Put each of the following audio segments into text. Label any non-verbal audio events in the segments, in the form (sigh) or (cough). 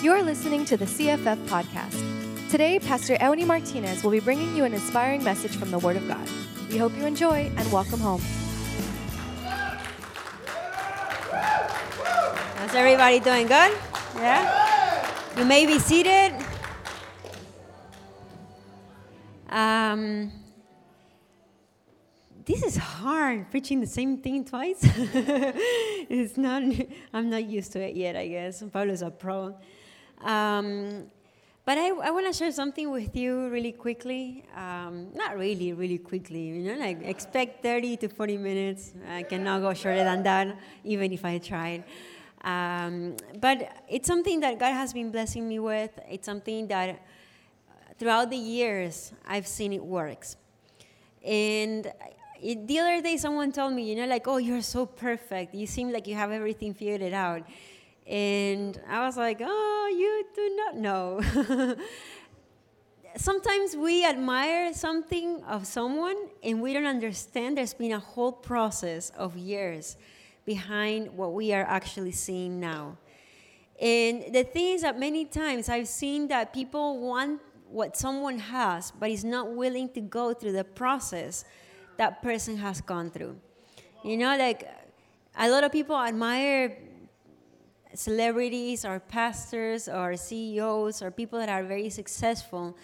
You're listening to the CFF podcast. Today, Pastor Euni Martinez will be bringing you an inspiring message from the Word of God. We hope you enjoy and welcome home. How's everybody doing? Good? Yeah? You may be seated. Um, this is hard, preaching the same thing twice. (laughs) it's not, I'm not used to it yet, I guess. Pablo's a pro. Um, but I, I want to share something with you really quickly. Um, not really, really quickly. You know, like expect 30 to 40 minutes. I cannot go shorter than that, even if I tried. Um, but it's something that God has been blessing me with. It's something that throughout the years I've seen it works. And it, the other day, someone told me, you know, like, oh, you're so perfect. You seem like you have everything figured out. And I was like, oh, you do not know. (laughs) Sometimes we admire something of someone and we don't understand there's been a whole process of years behind what we are actually seeing now. And the thing is that many times I've seen that people want what someone has, but is not willing to go through the process that person has gone through. You know, like a lot of people admire celebrities or pastors or CEOs or people that are very successful,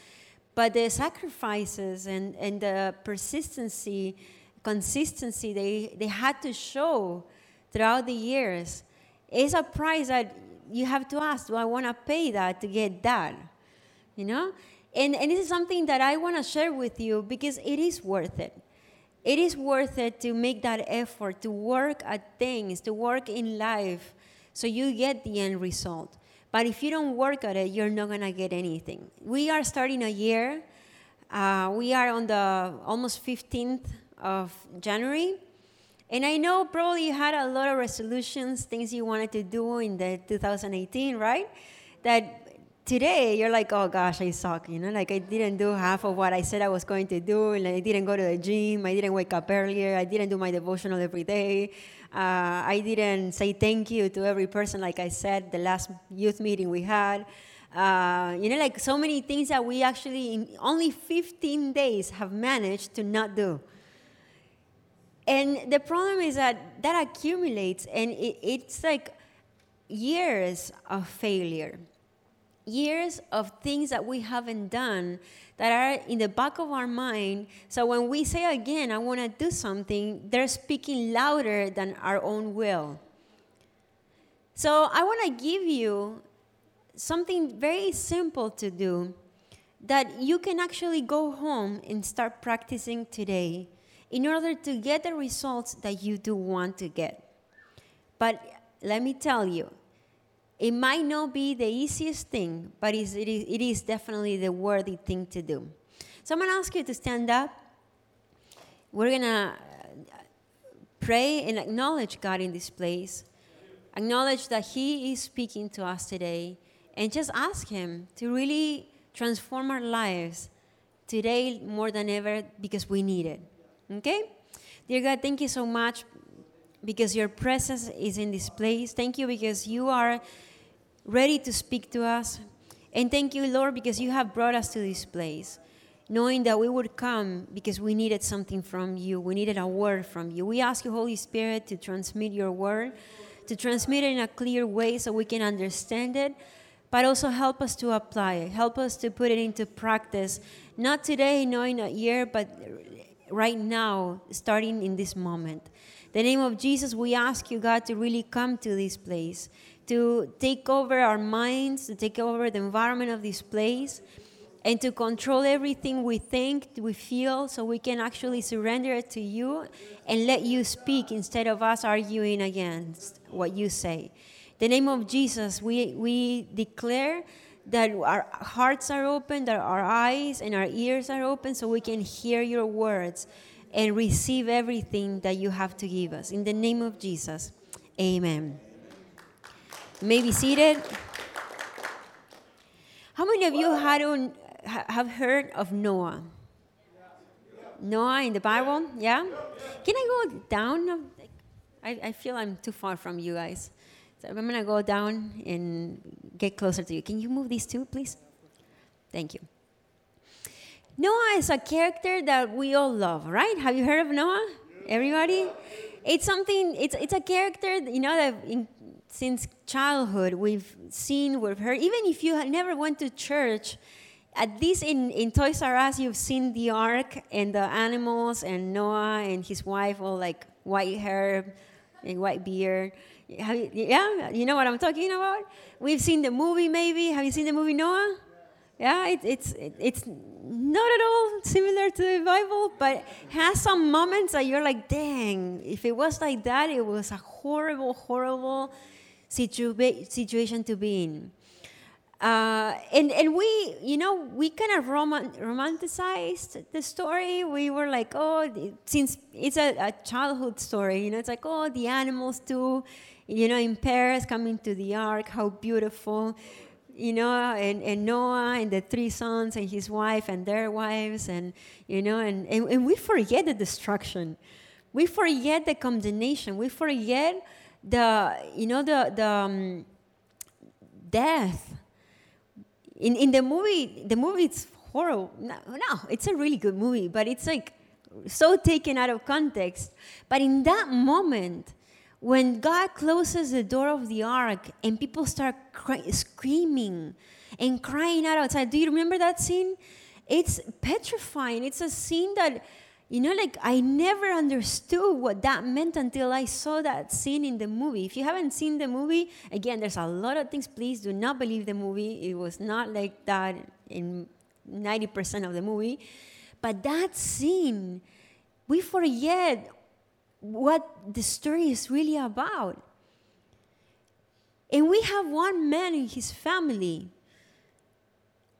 but the sacrifices and, and the persistency, consistency they, they had to show throughout the years is a price that you have to ask do I want to pay that to get that? You know? And, and this is something that I want to share with you because it is worth it it is worth it to make that effort to work at things, to work in life, so you get the end result. But if you don't work at it, you're not gonna get anything. We are starting a year. Uh, we are on the almost 15th of January. And I know probably you had a lot of resolutions, things you wanted to do in the 2018, right? That today you're like, oh gosh, I suck, you know, like I didn't do half of what I said I was going to do, and I didn't go to the gym, I didn't wake up earlier, I didn't do my devotional every day, uh, I didn't say thank you to every person, like I said the last youth meeting we had. Uh, you know, like so many things that we actually in only 15 days have managed to not do. And the problem is that that accumulates, and it, it's like years of failure years of things that we haven't done that are in the back of our mind. So when we say again, I want to do something, they're speaking louder than our own will. So I want to give you something very simple to do that you can actually go home and start practicing today in order to get the results that you do want to get. But let me tell you, it might not be the easiest thing, but it is, it is definitely the worthy thing to do. So I'm going to ask you to stand up. We're going to uh, pray and acknowledge God in this place. Acknowledge that He is speaking to us today. And just ask Him to really transform our lives today more than ever because we need it. Okay? Dear God, thank you so much because your presence is in this place. Thank you because you are ready to speak to us. And thank you, Lord, because you have brought us to this place, knowing that we would come because we needed something from you. We needed a word from you. We ask you, Holy Spirit, to transmit your word, to transmit it in a clear way so we can understand it, but also help us to apply it. Help us to put it into practice, not today, not in a year, but right now, starting in this moment. The name of Jesus, we ask you, God, to really come to this place to take over our minds, to take over the environment of this place, and to control everything we think, we feel, so we can actually surrender it to you and let you speak instead of us arguing against what you say. the name of Jesus, we, we declare that our hearts are open, that our eyes and our ears are open, so we can hear your words and receive everything that you have to give us. In the name of Jesus, amen may be seated. How many of you had un, have heard of Noah? Noah in the Bible? Yeah? Can I go down? I, I feel I'm too far from you guys. So I'm going to go down and get closer to you. Can you move these two, please? Thank you. Noah is a character that we all love, right? Have you heard of Noah? Everybody? It's something, it's, it's a character, you know, that in, since childhood we've seen, we've heard. Even if you never went to church, at least in, in Toys R Us, you've seen the ark and the animals and Noah and his wife, all like white hair and white beard. You, yeah, you know what I'm talking about? We've seen the movie, maybe. Have you seen the movie Noah? Yeah, it, it's, it, it's not at all similar to the Bible, but has some moments that you're like, dang, if it was like that, it was a horrible, horrible situa- situation to be in. Uh, and, and we, you know, we kind of rom- romanticized the story. We were like, oh, since it's a, a, childhood story, you know, it's like, oh, the animals too, you know, in Paris coming to the ark, how beautiful, you know, and, and Noah and the three sons and his wife and their wives, and, you know, and, and, and we forget the destruction. We forget the condemnation. We forget the, you know, the, the um, death in, in the movie, the movie it's horrible. No, no, it's a really good movie, but it's like so taken out of context. But in that moment, when God closes the door of the ark and people start cry- screaming and crying out outside, do you remember that scene? It's petrifying. It's a scene that you know, like I never understood what that meant until I saw that scene in the movie. If you haven't seen the movie, again, there's a lot of things. Please do not believe the movie. It was not like that in 90% of the movie. But that scene, we forget what the story is really about. And we have one man in his family,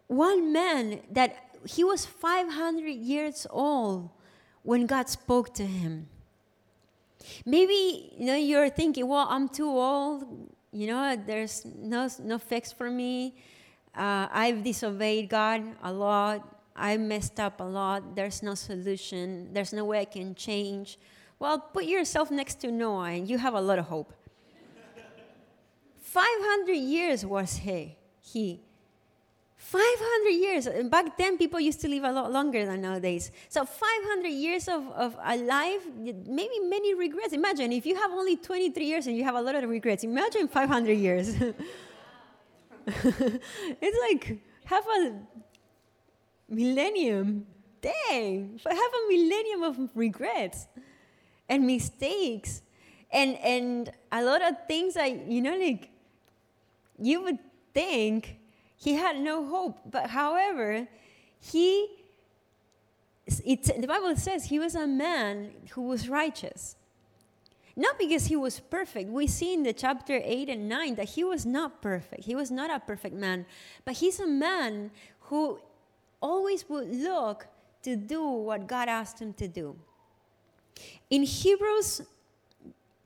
one man that he was 500 years old when God spoke to him. Maybe you know you're thinking, well, I'm too old. You know, there's no no fix for me. Uh, I've disobeyed God a lot. I messed up a lot. There's no solution. There's no way I can change. Well, put yourself next to Noah, and you have a lot of hope. 500 years was he. He 500 years. And Back then, people used to live a lot longer than nowadays. So 500 years of, of a life, maybe many regrets. Imagine if you have only 23 years and you have a lot of regrets. Imagine 500 years. (laughs) it's like half a millennium. Dang, half a millennium of regrets and mistakes. And, and a lot of things that, you know, like you would think he had no hope. But however, he, the Bible says he was a man who was righteous. Not because he was perfect. We see in the chapter 8 and 9 that he was not perfect. He was not a perfect man. But he's a man who always would look to do what God asked him to do. In Hebrews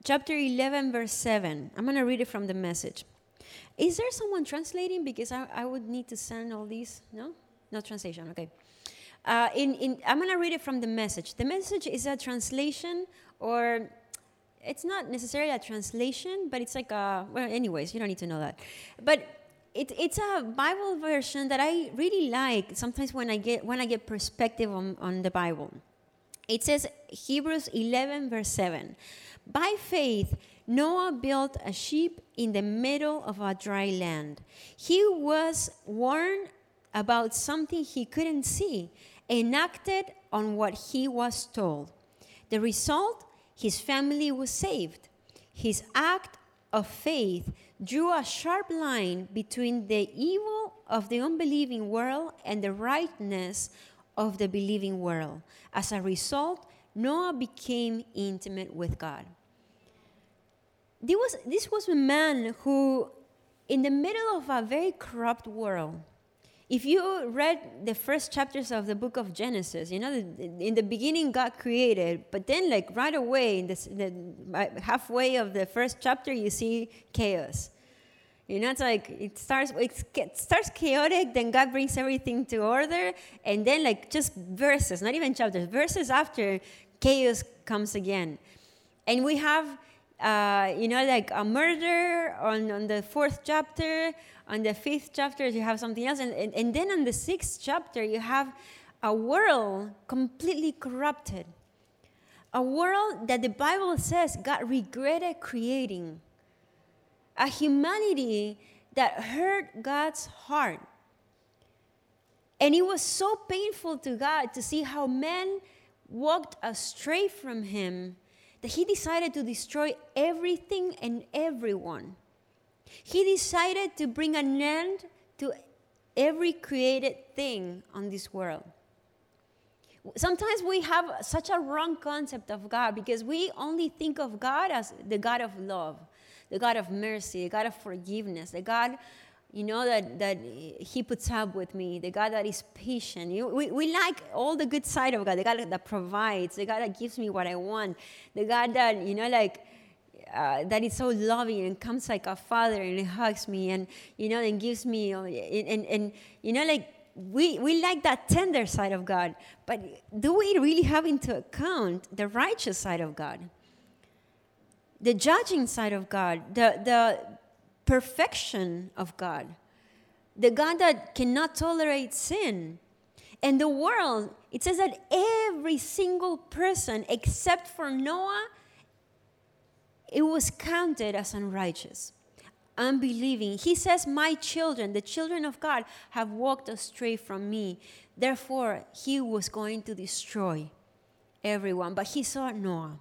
chapter 11, verse 7, I'm going to read it from the message. Is there someone translating? Because I, I would need to send all these. No? No translation. Okay. Uh, in, in, I'm going to read it from the message. The message is a translation, or it's not necessarily a translation, but it's like a. Well, anyways, you don't need to know that. But it, it's a Bible version that I really like. Sometimes when I get when I get perspective on, on the Bible, it says Hebrews 11 verse 7. By faith, Noah built a ship in the middle of a dry land. He was warned about something he couldn't see and acted on what he was told. The result his family was saved. His act of faith drew a sharp line between the evil of the unbelieving world and the rightness of the believing world. As a result, Noah became intimate with God this was, this was a man who, in the middle of a very corrupt world, if you read the first chapters of the book of Genesis, you know, in the beginning God created, but then, like right away, in the halfway of the first chapter, you see chaos. You know, it's like it starts it starts chaotic, then God brings everything to order, and then like just verses, not even chapters, verses after chaos comes again, and we have uh, you know, like a murder on, on the fourth chapter. On the fifth chapter, you have something else. And, and, and then on the sixth chapter, you have a world completely corrupted. A world that the Bible says God regretted creating. A humanity that hurt God's heart. And it was so painful to God to see how men walked astray from Him that He decided to destroy everything and everyone. He decided to bring an end to every created thing on this world. Sometimes we have such a wrong concept of God because we only think of God as the God of love, the God of mercy, the God of forgiveness, the God you know, that, that He puts up with me, the God that is patient. You, we, we like all the good side of God, the God that provides, the God that gives me what I want, the God that, you know, like, uh, that is so loving and comes like a father and hugs me and, you know, and gives me, and, and, and you know, like, we, we like that tender side of God, but do we really have into account the righteous side of God? The judging side of God, the, the, perfection of God, the God that cannot tolerate sin. And the world, it says that every single person except for Noah, it was counted as unrighteous, unbelieving. He says, My children, the children of God, have walked astray from me. Therefore, he was going to destroy everyone. But he saw Noah.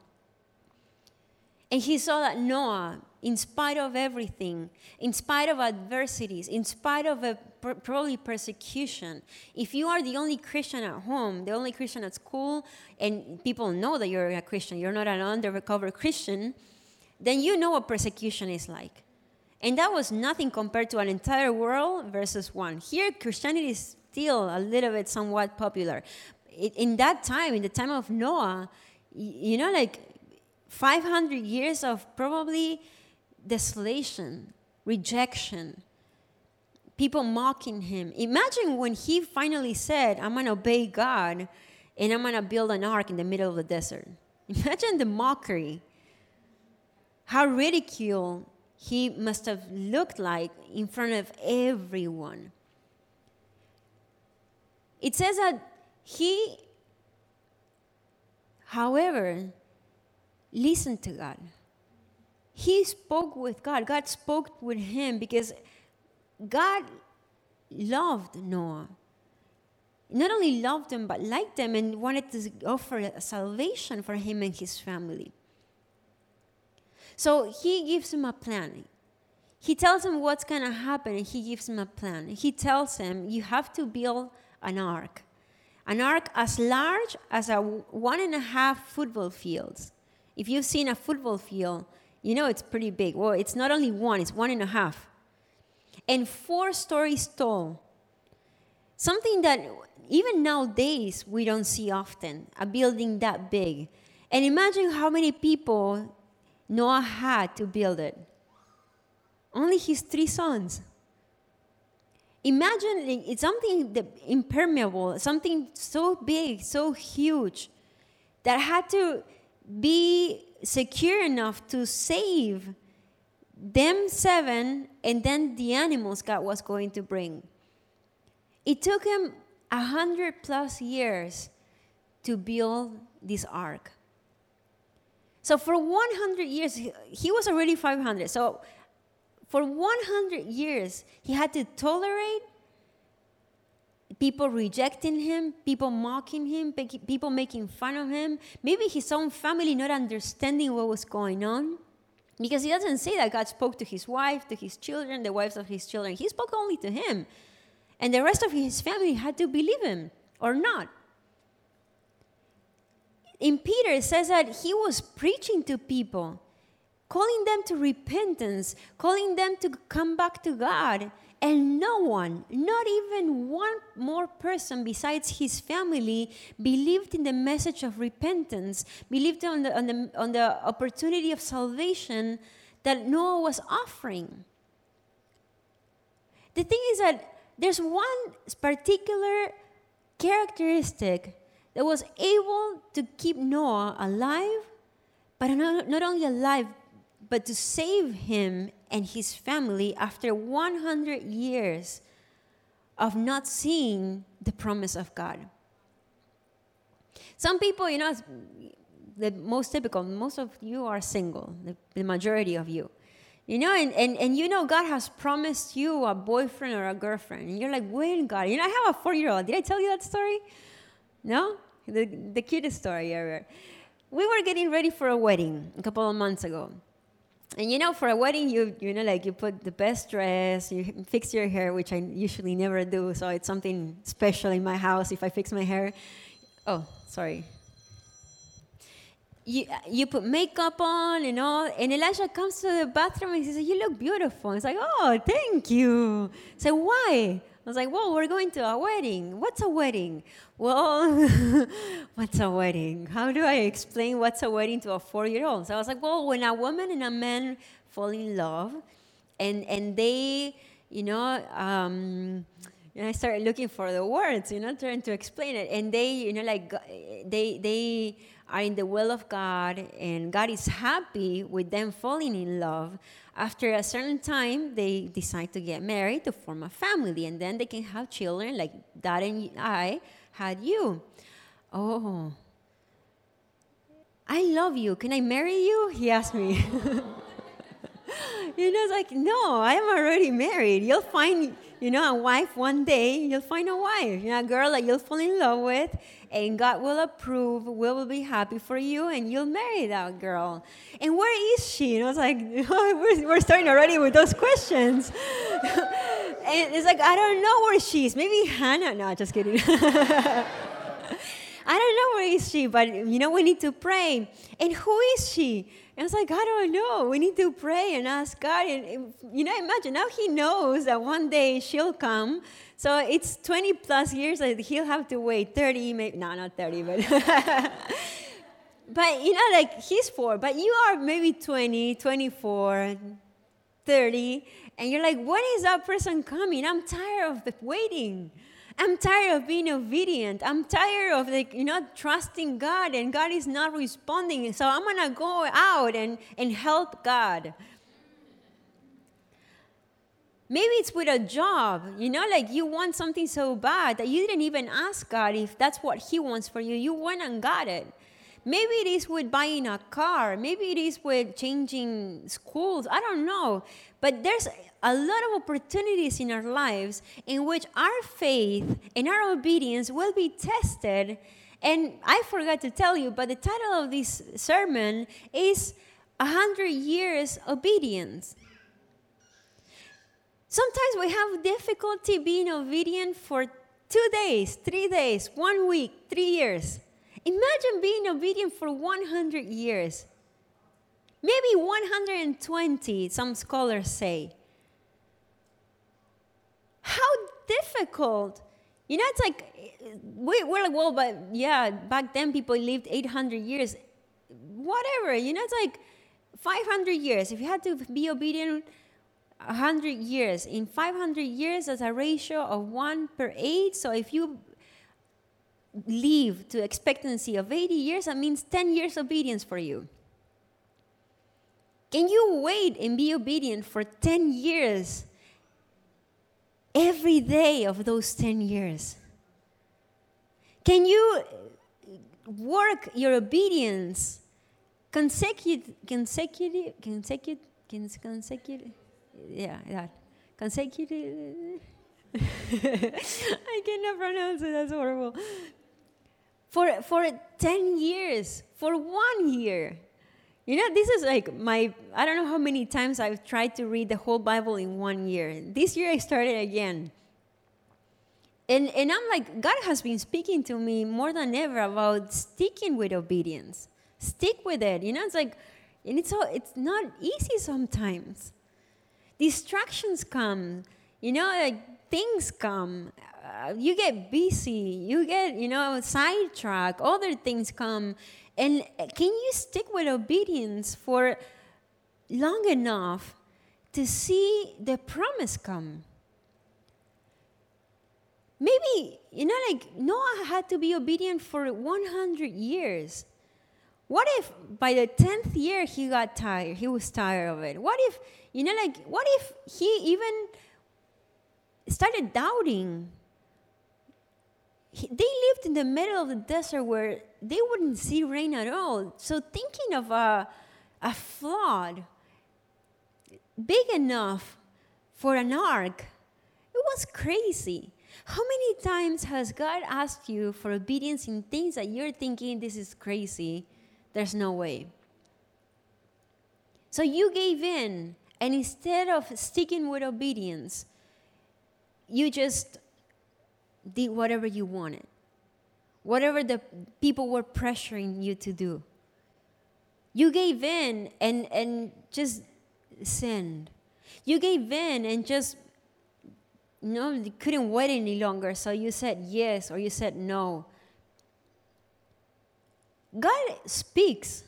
And he saw that Noah in spite of everything, in spite of adversities, in spite of a probably persecution, if you are the only Christian at home, the only Christian at school, and people know that you're a Christian, you're not an undercover Christian, then you know what persecution is like. And that was nothing compared to an entire world versus one. Here, Christianity is still a little bit somewhat popular. In that time, in the time of Noah, you know, like 500 years of probably desolation, rejection, people mocking him. Imagine when he finally said, I'm going to obey God and I'm going to build an ark in the middle of the desert. Imagine the mockery. How ridiculed he must have looked like in front of everyone. It says that he, however, listened to God he spoke with God. God spoke with him because God loved Noah. Not only loved him, but liked him and wanted to offer salvation for him and his family. So he gives him a plan. He tells him what's going to happen and he gives him a plan. He tells him, You have to build an ark. An ark as large as a one and a half football fields. If you've seen a football field, you know it's pretty big. Well, it's not only one, it's one and a half. And four stories tall. Something that even nowadays we don't see often a building that big. And imagine how many people Noah had to build it. Only his three sons. Imagine it's something impermeable, something so big, so huge, that had to be secure enough to save them seven and then the animals God was going to bring. It took him a hundred plus years to build this ark. So for 100 years, he was already 500. So for 100 years, he had to tolerate people rejecting him, people mocking him, people making fun of him, maybe his own family not understanding what was going on. Because he doesn't say that God spoke to his wife, to his children, the wives of his children. He spoke only to him. And the rest of his family had to believe him or not. In Peter, it says that he was preaching to people, calling them to repentance, calling them to come back to God. And no one, not even one more person besides his family, believed in the message of repentance, believed on the, on the, on the opportunity of salvation that Noah was offering. The thing is that there's one particular characteristic that was able to keep Noah alive, but not, not only alive, but to save him and his family after 100 years of not seeing the promise of God. Some people, you know, the most typical, most of you are single, the, the majority of you. You know, and, and, and you know God has promised you a boyfriend or a girlfriend. And you're like, when God? You know, I have a four year old. Did I tell you that story? No? The, the cutest story ever. We were getting ready for a wedding a couple of months ago. And you know, for a wedding, you you know, like you put the best dress, you fix your hair, which I usually never do. So it's something special in my house if I fix my hair. Oh, sorry, you, you put makeup on and all, and Elijah comes to the bathroom and he says, You look beautiful. It's like, Oh, thank you. So why? I was like, Well, we're going to a wedding. What's a wedding? Well, (laughs) what's a wedding? How do I explain what's a wedding to a four year old? So I was like, Well, when a woman and a man fall in love and, and they, you know, um, and I started looking for the words, you know, trying to explain it. And they, you know, like they they are in the will of God, and God is happy with them falling in love. After a certain time, they decide to get married to form a family, and then they can have children like Dad and I had you. Oh, I love you. Can I marry you? He asked me. (laughs) you know, it's like, no, I am already married. You'll find you know, a wife one day, you'll find a wife, you know, a girl that you'll fall in love with, and God will approve, We will be happy for you, and you'll marry that girl. And where is she? And I was like, (laughs) we're, we're starting already with those questions. (laughs) and it's like, I don't know where she is. Maybe Hannah. No, just kidding. (laughs) I don't know where is she, but you know, we need to pray. And who is she? And I was like, I don't know. We need to pray and ask God. And, you know, imagine now he knows that one day she'll come. So it's 20 plus years that he'll have to wait 30, maybe, no, not 30, but. (laughs) but, you know, like he's four, but you are maybe 20, 24, 30, and you're like, when is that person coming? I'm tired of the waiting. I'm tired of being obedient. I'm tired of like, you know, trusting God and God is not responding. So I'm gonna go out and, and help God. Maybe it's with a job, you know, like you want something so bad that you didn't even ask God if that's what He wants for you. You went and got it. Maybe it is with buying a car. Maybe it is with changing schools. I don't know. But there's a lot of opportunities in our lives in which our faith and our obedience will be tested. And I forgot to tell you, but the title of this sermon is "A 100 Years Obedience. Sometimes we have difficulty being obedient for two days, three days, one week, three years. Imagine being obedient for 100 years. Maybe 120, some scholars say. How difficult. You know, it's like, we, we're like, well, but yeah, back then people lived 800 years. Whatever, you know, it's like 500 years. If you had to be obedient 100 years, in 500 years, that's a ratio of 1 per 8. So if you live to expectancy of 80 years, that means 10 years obedience for you. Can you wait and be obedient for 10 years every day of those 10 years? Can you work your obedience consecutive, consecutive, consecutive, consecutive, yeah, that, consecutive. (laughs) I cannot pronounce it, that's horrible. For, for 10 years, for one year. You know, this is like my, I don't know how many times I've tried to read the whole Bible in one year. This year I started again. And, and I'm like, God has been speaking to me more than ever about sticking with obedience. Stick with it. You know, it's like, and it's, all, it's not easy sometimes. Distractions come, you know, like things come. Uh, you get busy, you get, you know, sidetracked, other things come. And uh, can you stick with obedience for long enough to see the promise come? Maybe, you know, like Noah had to be obedient for 100 years. What if by the 10th year he got tired? He was tired of it. What if, you know, like, what if he even started doubting? He, they lived in the middle of the desert where they wouldn't see rain at all. So, thinking of a, a flood big enough for an ark, it was crazy. How many times has God asked you for obedience in things that you're thinking this is crazy? There's no way. So you gave in, and instead of sticking with obedience, you just did whatever you wanted, whatever the people were pressuring you to do. You gave in and, and just sinned. You gave in and just you know, you couldn't wait any longer, so you said yes or you said no. God speaks.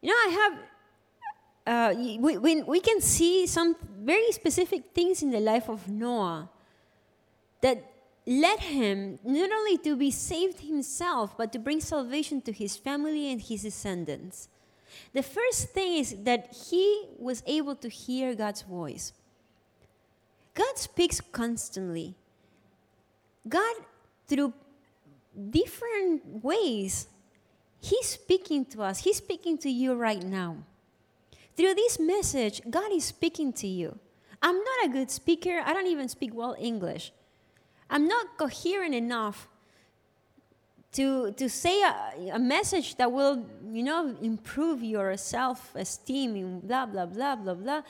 You know, I have, uh, we, we, we can see some very specific things in the life of Noah that led him not only to be saved himself, but to bring salvation to his family and his descendants. The first thing is that he was able to hear God's voice. God speaks constantly. God, through different ways, He's speaking to us. He's speaking to you right now. Through this message, God is speaking to you. I'm not a good speaker. I don't even speak well English. I'm not coherent enough to, to say a, a message that will, you know, improve your self-esteem and blah, blah, blah, blah, blah.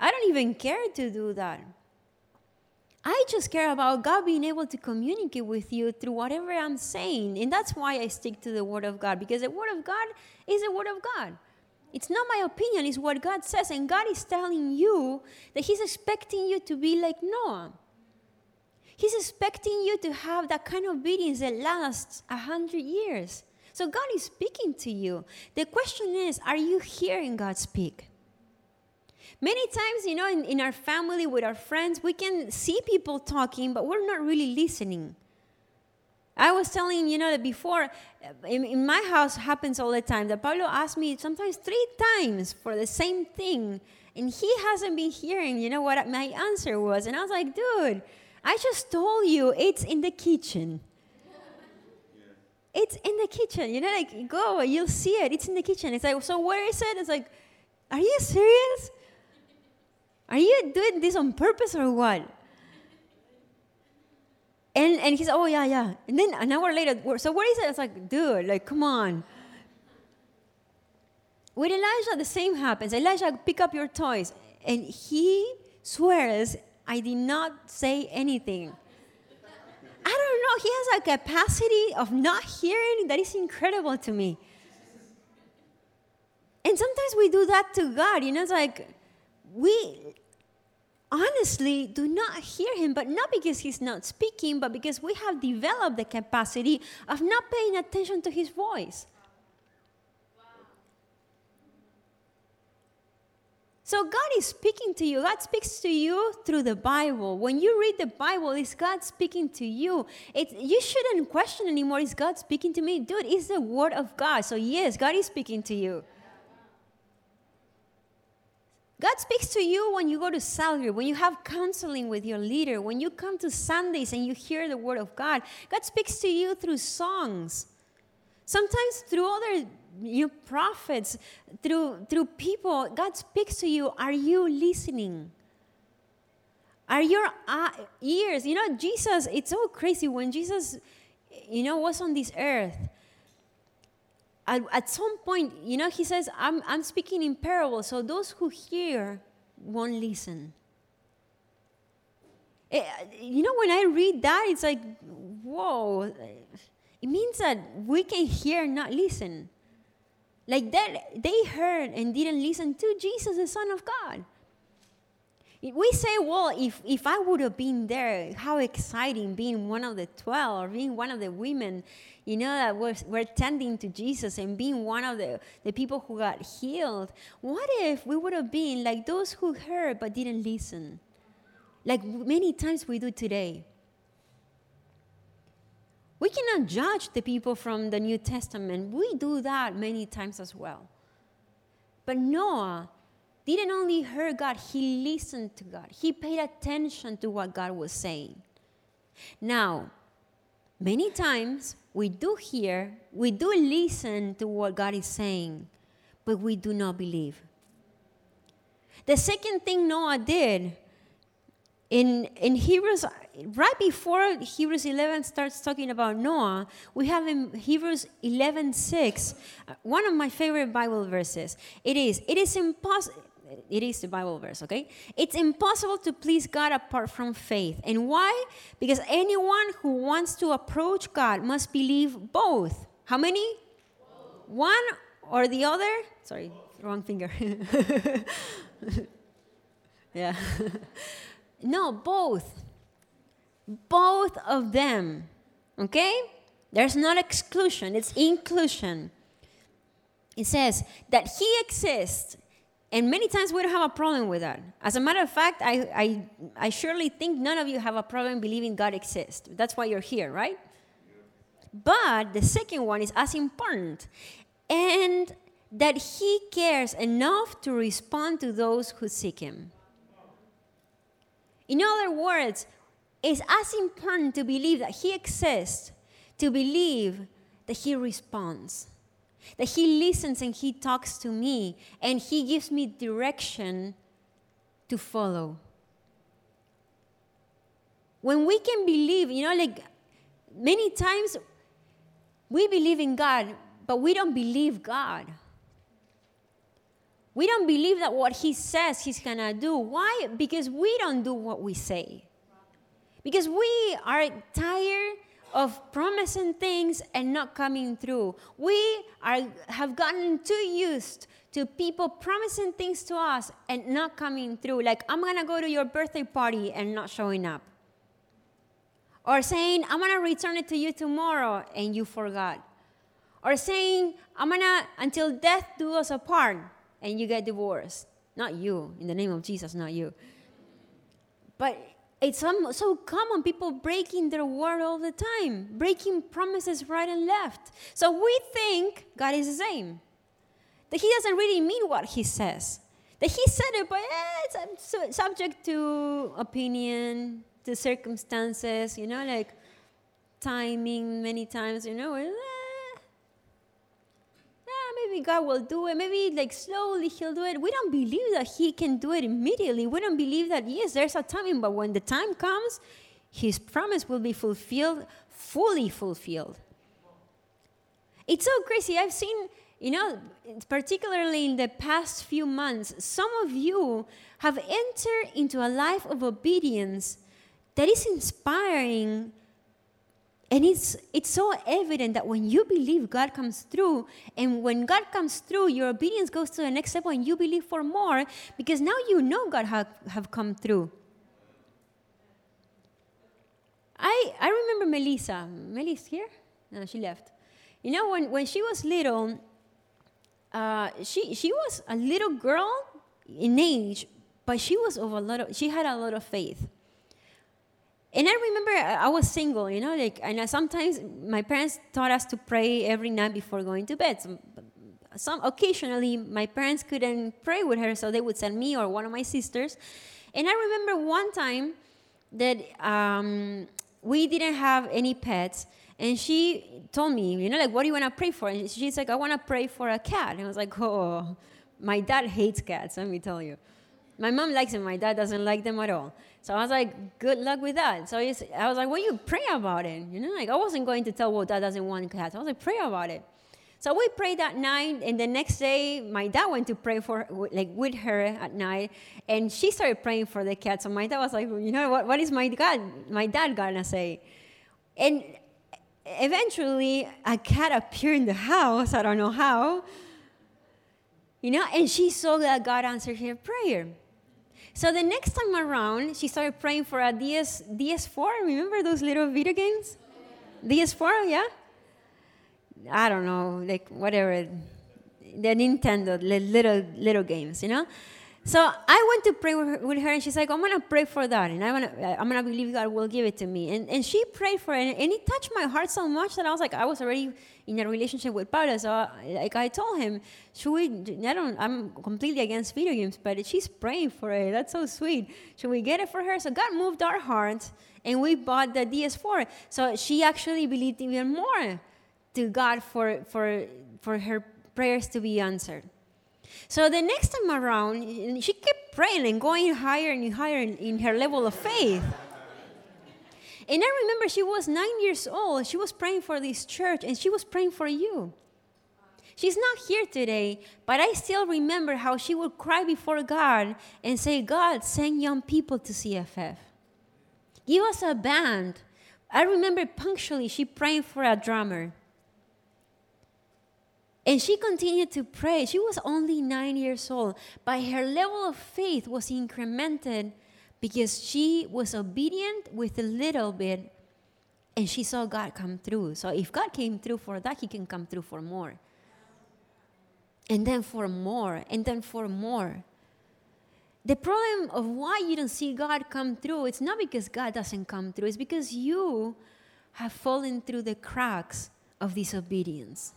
I don't even care to do that. I just care about God being able to communicate with you through whatever I'm saying. And that's why I stick to the Word of God, because the Word of God is the Word of God. It's not my opinion, it's what God says. And God is telling you that He's expecting you to be like Noah. He's expecting you to have that kind of obedience that lasts a hundred years. So God is speaking to you. The question is, are you hearing God speak? Many times, you know, in, in our family, with our friends, we can see people talking, but we're not really listening. I was telling you know that before uh, in, in, my house happens all the time that Pablo asked me sometimes three times for the same thing and he hasn't been hearing you know what my answer was and I was like dude I just told you it's in the kitchen it's in the kitchen you know like go you'll see it it's in the kitchen it's like so where is it it's like are you serious are you doing this on purpose or what? And, and he's, oh, yeah, yeah. And then an hour later, so what is it? It's like, dude, like, come on. With Elijah, the same happens. Elijah, pick up your toys. And he swears, I did not say anything. I don't know. He has a capacity of not hearing that is incredible to me. And sometimes we do that to God. You know, it's like, we honestly do not hear him, but not because he's not speaking, but because we have developed the capacity of not paying attention to his voice. So God is speaking to you. God speaks to you through the Bible. When you read the Bible, is God speaking to you? It, you shouldn't question anymore, is God speaking to me? Dude, it's the Word of God. So, yes, God is speaking to you. God speaks to you when you go to Salary, when you have counseling with your leader, when you come to Sundays and you hear the Word of God. God speaks to you through songs, sometimes through other you prophets, through, through people. God speaks to you. Are you listening? Are your ears, you know, Jesus, it's so crazy when Jesus, you know, was on this earth at, at some point, you know, he says, I'm, I'm speaking in parables, so those who hear won't listen. Eh, you know, when I read that, it's like, whoa. It means that we can hear, not listen. Like that, they heard and didn't listen to Jesus, the Son of God. We say, well, if, if I would have been there, how exciting being one of the 12 or being one of the women, you know, that were, were tending to Jesus and being one of the, the people who got healed. What if we would have been like those who heard but didn't listen? Like many times we do today. We cannot judge the people from the New Testament. We do that many times as well. But Noah didn't only hear God, he listened to God. He paid attention to what God was saying. Now, many times we do hear, we do listen to what God is saying, but we do not believe. The second thing Noah did in, in Hebrews, right before Hebrews 11 starts talking about Noah, we have in Hebrews 11 6, uh, one of my favorite Bible verses. It is, it is impossible. It is the Bible verse, okay? It's impossible to please God apart from faith. And why? Because anyone who wants to approach God must believe both. How many? Both. One or the other? Sorry, wrong finger. (laughs) yeah. (laughs) no, both. Both of them. Okay? There's not exclusion, it's inclusion. It says that He exists, and many times we don't have a problem with that. As a matter of fact, I, I, I surely think none of you have a problem believing God exists. That's why you're here, right? But the second one is as important. And that he cares enough to respond to those who seek him. In other words, it's as important to believe that he exists, to believe that he responds, that he listens and he talks to me, and he gives me direction to follow. When we can believe, you know, like many times we believe in God, but we don't believe God. We don't believe that what he says he's to do. Why? Because we don't do what we say. Because we are tired of promising things and not coming through. We are, have gotten too used to people promising things to us and not coming through. Like, I'm going to go to your birthday party and not showing up. Or saying, I'm going to return it to you tomorrow and you forgot. Or saying, I'm going to, until death do us apart and you get divorced. Not you, in the name of Jesus, not you. But it's so common, people breaking their word all the time, breaking promises right and left. So we think God is the same. That He doesn't really mean what He says. That He said it, but eh, it's subject to opinion, to circumstances, you know, like timing many times, you know. Eh, maybe God will do it. Maybe like slowly He'll do it. We don't believe that He can do it immediately. We don't believe that, yes, there's a timing, but when the time comes, His promise will be fulfilled, fully fulfilled. It's so crazy. I've seen, you know, particularly in the past few months, some of you have entered into a life of obedience that is inspiring and it's, it's so evident that when you believe, God comes through. And when God comes through, your obedience goes to the next step when you believe for more because now you know God have, have come through. I, I remember Melissa. Melissa here? No, she left. You know, when, when she was little, uh, she, she was a little girl in age, but she was of a lot of, she had a lot of faith. And I remember I was single, you know, like, and sometimes my parents taught us to pray every night before going to bed. Some, some occasionally, my parents couldn't pray with her, so they would send me or one of my sisters. And I remember one time that um, we didn't have any pets, and she told me, you know, like, what do you want to pray for? And she's like, I want to pray for a cat. And I was like, oh, my dad hates cats, let me tell you. My mom likes them, my dad doesn't like them at all. So I was like, good luck with that. So I was like, well, you pray about it. You know, like I wasn't going to tell, well, dad doesn't want cats. I was like, pray about it. So we prayed that night, and the next day, my dad went to pray for, like, with her at night, and she started praying for the cat. So my dad was like, you know, what, what is my dad, my dad gonna say? And eventually, a cat appeared in the house. I don't know how. You know, and she saw that God answered her prayer. So the next time around, she started praying for a DS, DS4. Remember those little video games? DS4, yeah? I don't know, like whatever. The Nintendo, little, little games, you know? So I went to pray with her, and she's like, I'm going to pray for that. And I wanna, uh, I'm going to believe God will give it to me. And, and she prayed for it, and it touched my heart so much that I was like, I was already in a relationship with Pablo. So like I told him, should we, I don't, I'm completely against video games, but she's praying for it. That's so sweet. Should we get it for her? So God moved our heart, and we bought the DS4. So she actually believed even more to God for, for, for her prayers to be answered. So the next time around, she kept praying and going higher and higher in her level of faith. And I remember she was nine years old. She was praying for this church and she was praying for you. She's not here today, but I still remember how she would cry before God and say, God, send young people to CFF. Give us a band. I remember punctually she praying for a drummer. And she continued to pray. She was only nine years old, but her level of faith was incremented because she was obedient with a little bit and she saw God come through. So if God came through for that, He can come through for more. And then for more, and then for more. The problem of why you don't see God come through, it's not because God doesn't come through, it's because you have fallen through the cracks of disobedience.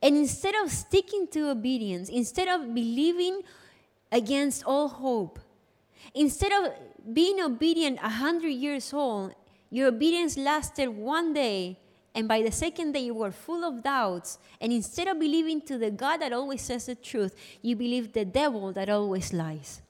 And instead of sticking to obedience, instead of believing against all hope, instead of being obedient a hundred years old, your obedience lasted one day, and by the second day you were full of doubts. And instead of believing to the God that always says the truth, you believe the devil that always lies.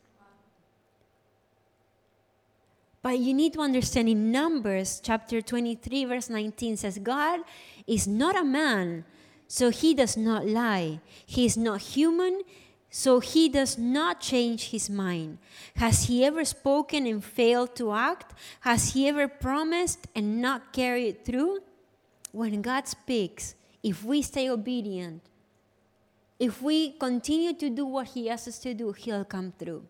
But you need to understand in Numbers chapter 23, verse 19 says, God is not a man so he does not lie. He is not human, so he does not change his mind. Has he ever spoken and failed to act? Has he ever promised and not carried it through? When God speaks, if we stay obedient, if we continue to do what he asks us to do, he'll come through.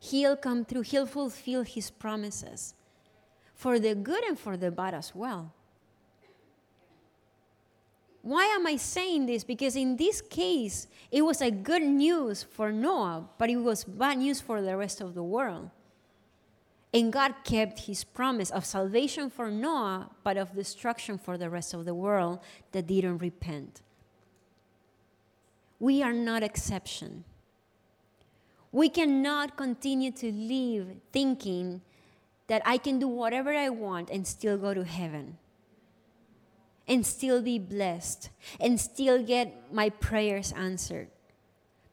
He'll come through. He'll fulfill his promises for the good and for the bad as well. Why am I saying this? Because in this case, it was a good news for Noah, but it was bad news for the rest of the world. And God kept his promise of salvation for Noah, but of destruction for the rest of the world that didn't repent. We are not exception. We cannot continue to live thinking that I can do whatever I want and still go to heaven and still be blessed and still get my prayers answered.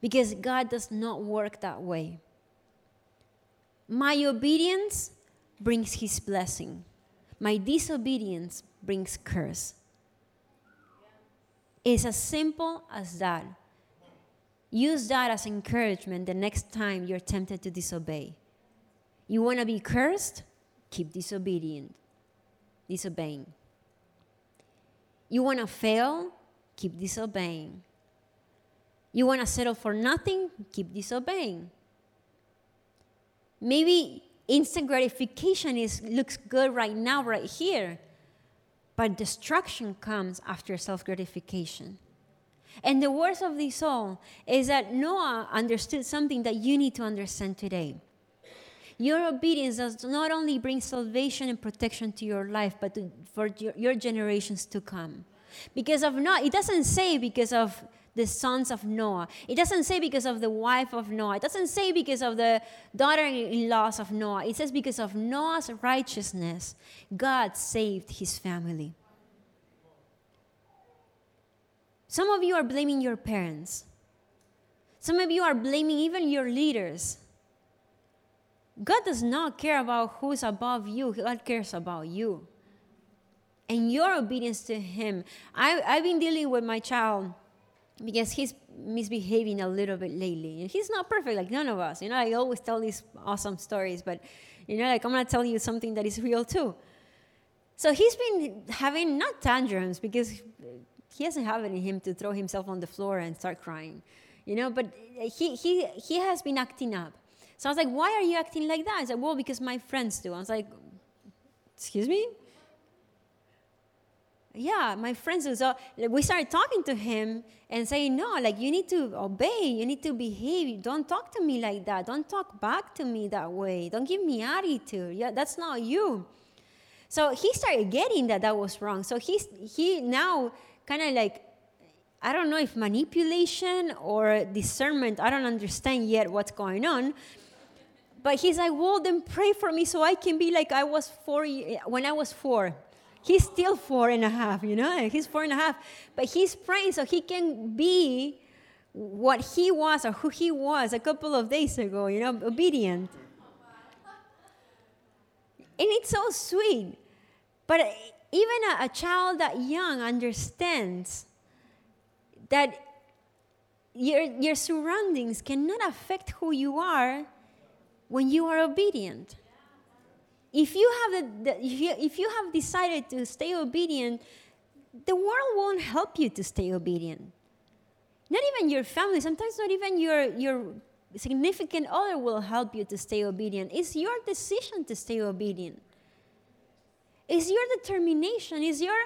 Because God does not work that way. My obedience brings His blessing, my disobedience brings curse. It's as simple as that. Use that as encouragement the next time you're tempted to disobey. You want to be cursed? Keep disobedient, disobeying. You want to fail? Keep disobeying. You want to settle for nothing? Keep disobeying. Maybe instant gratification is looks good right now, right here, but destruction comes after self gratification. And the worst of this all is that Noah understood something that you need to understand today. Your obedience does not only bring salvation and protection to your life, but to, for your, your generations to come. Because of Noah, it doesn't say because of the sons of Noah. It doesn't say because of the wife of Noah. It doesn't say because of the daughter in laws of Noah. It says because of Noah's righteousness, God saved his family. Some of you are blaming your parents. Some of you are blaming even your leaders. God does not care about who's above you, God cares about you. And your obedience to Him. I, I've been dealing with my child because he's misbehaving a little bit lately. He's not perfect, like none of us. You know, I always tell these awesome stories, but you know, like I'm gonna tell you something that is real too. So he's been having not tantrums because he doesn't have it in him to throw himself on the floor and start crying, you know. But he he he has been acting up. So I was like, why are you acting like that? I said, well, because my friends do. I was like, excuse me? yeah, my friends. do. So we started talking to him and saying, no, like you need to obey, you need to behave. Don't talk to me like that. Don't talk back to me that way. Don't give me attitude. Yeah, that's not you. So he started getting that that was wrong. So he's he now kind of like I don't know if manipulation or discernment. I don't understand yet what's going on. But he's like, well, then pray for me so I can be like I was four when I was four. He's still four and a half, you know? He's four and a half. But he's praying so he can be what he was or who he was a couple of days ago, you know, obedient. And it's so sweet. But even a, a child that young understands that your, your surroundings cannot affect who you are when you are obedient. If you have if, you, if you have decided to stay obedient the world won't help you to stay obedient. Not even your family sometimes not even your your significant other will help you to stay obedient. It's your decision to stay obedient. It's your determination. It's your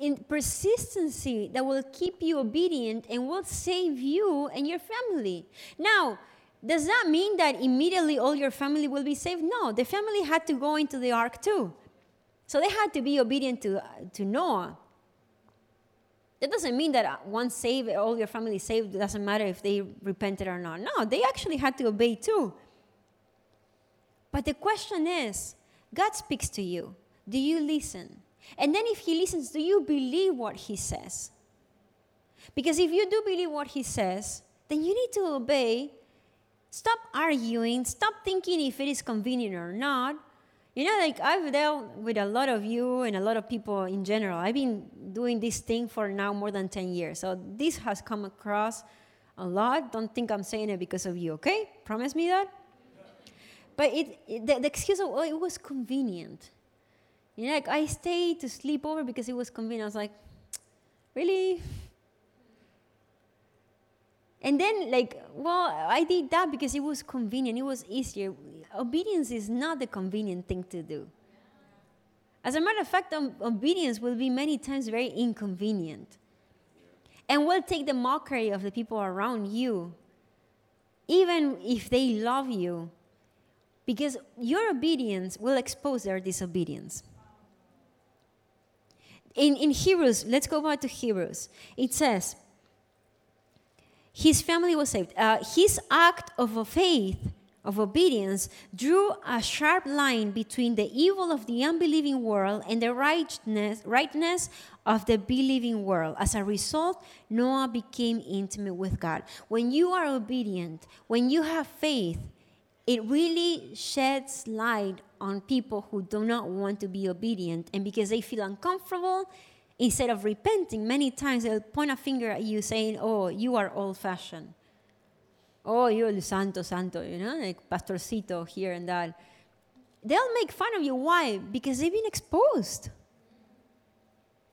in persistency that will keep you obedient and will save you and your family. Now does that mean that immediately all your family will be saved? No, the family had to go into the ark too. So they had to be obedient to, to Noah. That doesn't mean that once saved, all your family saved, it doesn't matter if they repented or not. No, they actually had to obey too. But the question is God speaks to you. Do you listen? And then if He listens, do you believe what He says? Because if you do believe what He says, then you need to obey Stop arguing. Stop thinking if it is convenient or not. You know, like I've dealt with a lot of you and a lot of people in general. I've been doing this thing for now more than 10 years. So this has come across a lot. Don't think I'm saying it because of you, okay? Promise me that? But it, it the, the, excuse of, oh, it was convenient. You know, like I stayed to sleep over because it was convenient. I was like, really? And then, like, well, I did that because it was convenient, it was easier. Obedience is not the convenient thing to do. As a matter of fact, um, obedience will be many times very inconvenient and will take the mockery of the people around you, even if they love you, because your obedience will expose their disobedience. In, in Hebrews, let's go back to Hebrews. It says, his family was saved. Uh, his act of faith, of obedience, drew a sharp line between the evil of the unbelieving world and the rightness, rightness of the believing world. As a result, Noah became intimate with God. When you are obedient, when you have faith, it really sheds light on people who do not want to be obedient. And because they feel uncomfortable, instead of repenting, many times they'll point a finger at you saying, Oh, you are old fashioned. Oh, you're el santo, santo, you know, like pastorcito here and that. They'll make fun of you. Why? Because they've been exposed.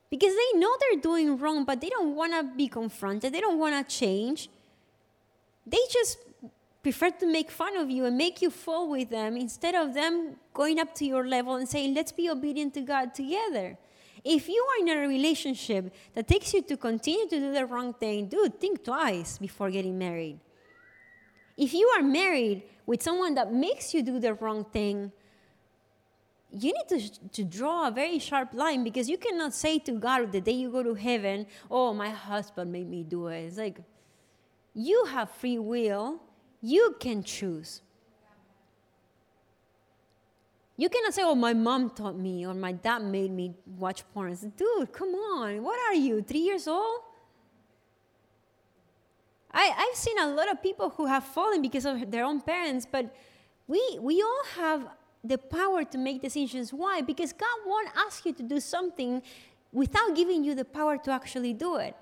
Because they know they're doing wrong, but they don't want to be confronted. They don't want to change. They just prefer to make fun of you and make you fall with them instead of them going up to your level and saying, let's be obedient to God together. If you are in a relationship that takes you to continue to do the wrong thing, dude, think twice before getting married. If you are married with someone that makes you do the wrong thing, you need to, to draw a very sharp line because you cannot say to God the day you go to heaven, Oh, my husband made me do it. It's like you have free will, you can choose. You cannot say, oh, my mom taught me or my dad made me watch porn. Dude, come on. What are you, three years old? I, I've seen a lot of people who have fallen because of their own parents, but we, we all have the power to make decisions. Why? Because God won't ask you to do something without giving you the power to actually do it.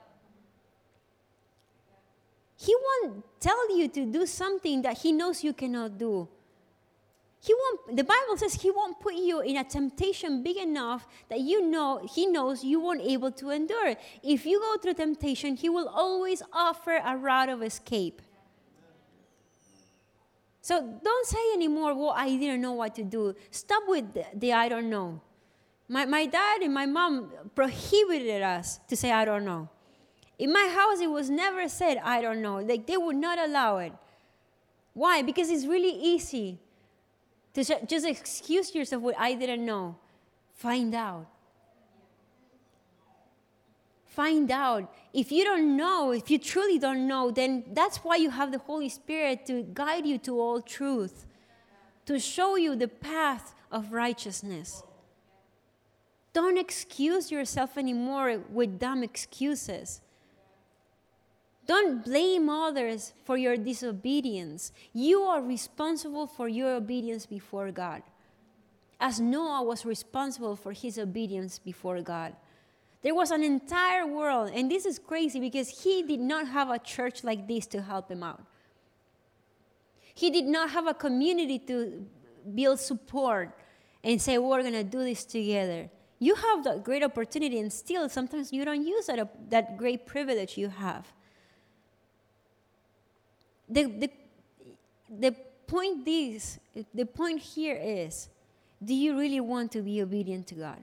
He won't tell you to do something that He knows you cannot do. He won't, the Bible says he won't put you in a temptation big enough that you know, he knows you won't able to endure. It. If you go through temptation, he will always offer a route of escape. So don't say anymore, well, I didn't know what to do. Stop with the, the I don't know. My, my dad and my mom prohibited us to say, I don't know. In my house, it was never said, I don't know. Like, they would not allow it. Why? Because it's really easy to just excuse yourself what I didn't know. Find out. Find out. If you don't know, if you truly don't know, then that's why you have the Holy Spirit to guide you to all truth, to show you the path of righteousness. Don't excuse yourself anymore with dumb excuses. Don't blame others for your disobedience. You are responsible for your obedience before God, as Noah was responsible for his obedience before God. There was an entire world, and this is crazy because he did not have a church like this to help him out. He did not have a community to build support and say, We're going to do this together. You have that great opportunity, and still sometimes you don't use that, that great privilege you have the, the, the point is, the point here is, do you really want to be obedient to God?